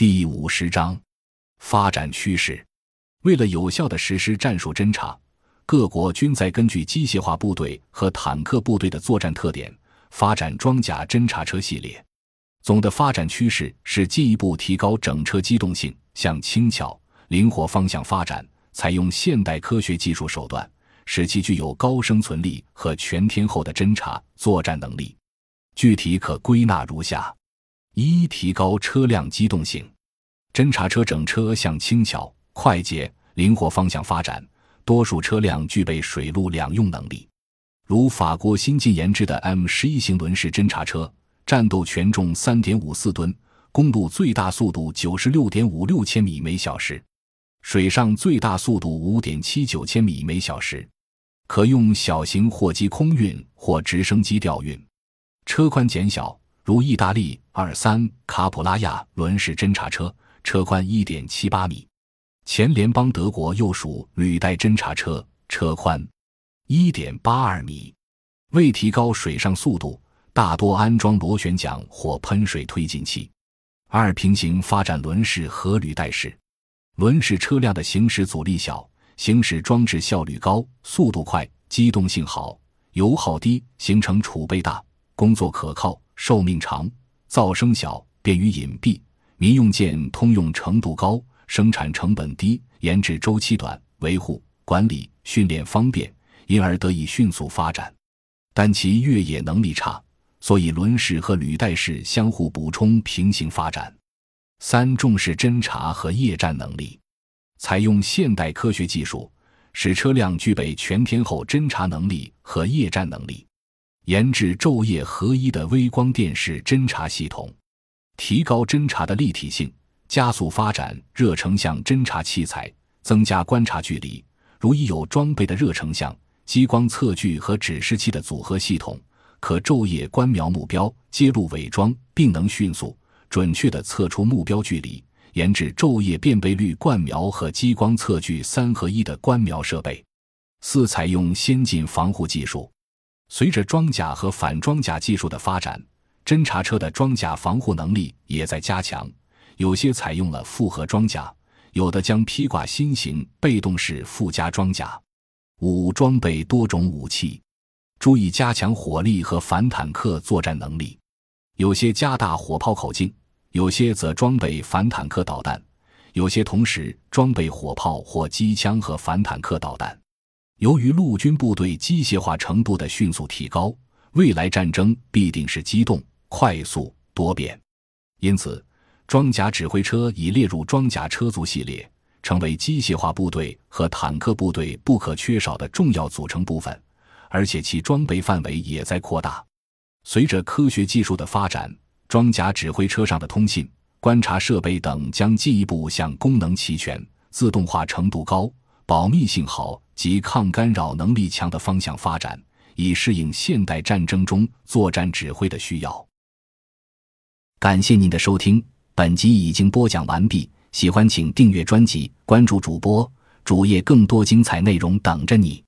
第五十章，发展趋势。为了有效地实施战术侦察，各国均在根据机械化部队和坦克部队的作战特点，发展装甲侦察车系列。总的发展趋势是进一步提高整车机动性，向轻巧、灵活方向发展，采用现代科学技术手段，使其具有高生存力和全天候的侦察作战能力。具体可归纳如下。一、提高车辆机动性，侦察车整车向轻巧、快捷、灵活方向发展，多数车辆具备水陆两用能力，如法国新近研制的 M 十一型轮式侦察车，战斗权重三点五四吨，公路最大速度九十六点五六千米每小时，水上最大速度五点七九千米每小时，可用小型货机空运或直升机吊运，车宽减小。如意大利二三卡普拉亚轮式侦察车，车宽一点七八米；前联邦德国又属履带侦察车，车宽一点八二米。为提高水上速度，大多安装螺旋桨或喷水推进器。二平行发展轮式和履带式轮式车辆的行驶阻力小，行驶装置效率高，速度快，机动性好，油耗低，行程储备大，工作可靠。寿命长，噪声小，便于隐蔽，民用舰通用程度高，生产成本低，研制周期短，维护管理训练方便，因而得以迅速发展。但其越野能力差，所以轮式和履带式相互补充，平行发展。三重视侦察和夜战能力，采用现代科学技术，使车辆具备全天候侦察能力和夜战能力。研制昼夜合一的微光电视侦察系统，提高侦察的立体性，加速发展热成像侦察器材，增加观察距离。如已有装备的热成像、激光测距和指示器的组合系统，可昼夜观瞄目标，揭露伪装，并能迅速、准确地测出目标距离。研制昼夜辨倍率观瞄和激光测距三合一的观瞄设备。四、采用先进防护技术。随着装甲和反装甲技术的发展，侦察车的装甲防护能力也在加强。有些采用了复合装甲，有的将披挂新型被动式附加装甲。五、装备多种武器，注意加强火力和反坦克作战能力。有些加大火炮口径，有些则装备反坦克导弹，有些同时装备火炮或机枪和反坦克导弹。由于陆军部队机械化程度的迅速提高，未来战争必定是机动、快速、多变，因此，装甲指挥车已列入装甲车族系列，成为机械化部队和坦克部队不可缺少的重要组成部分，而且其装备范围也在扩大。随着科学技术的发展，装甲指挥车上的通信、观察设备等将进一步向功能齐全、自动化程度高。保密性好及抗干扰能力强的方向发展，以适应现代战争中作战指挥的需要。感谢您的收听，本集已经播讲完毕。喜欢请订阅专辑，关注主播主页，更多精彩内容等着你。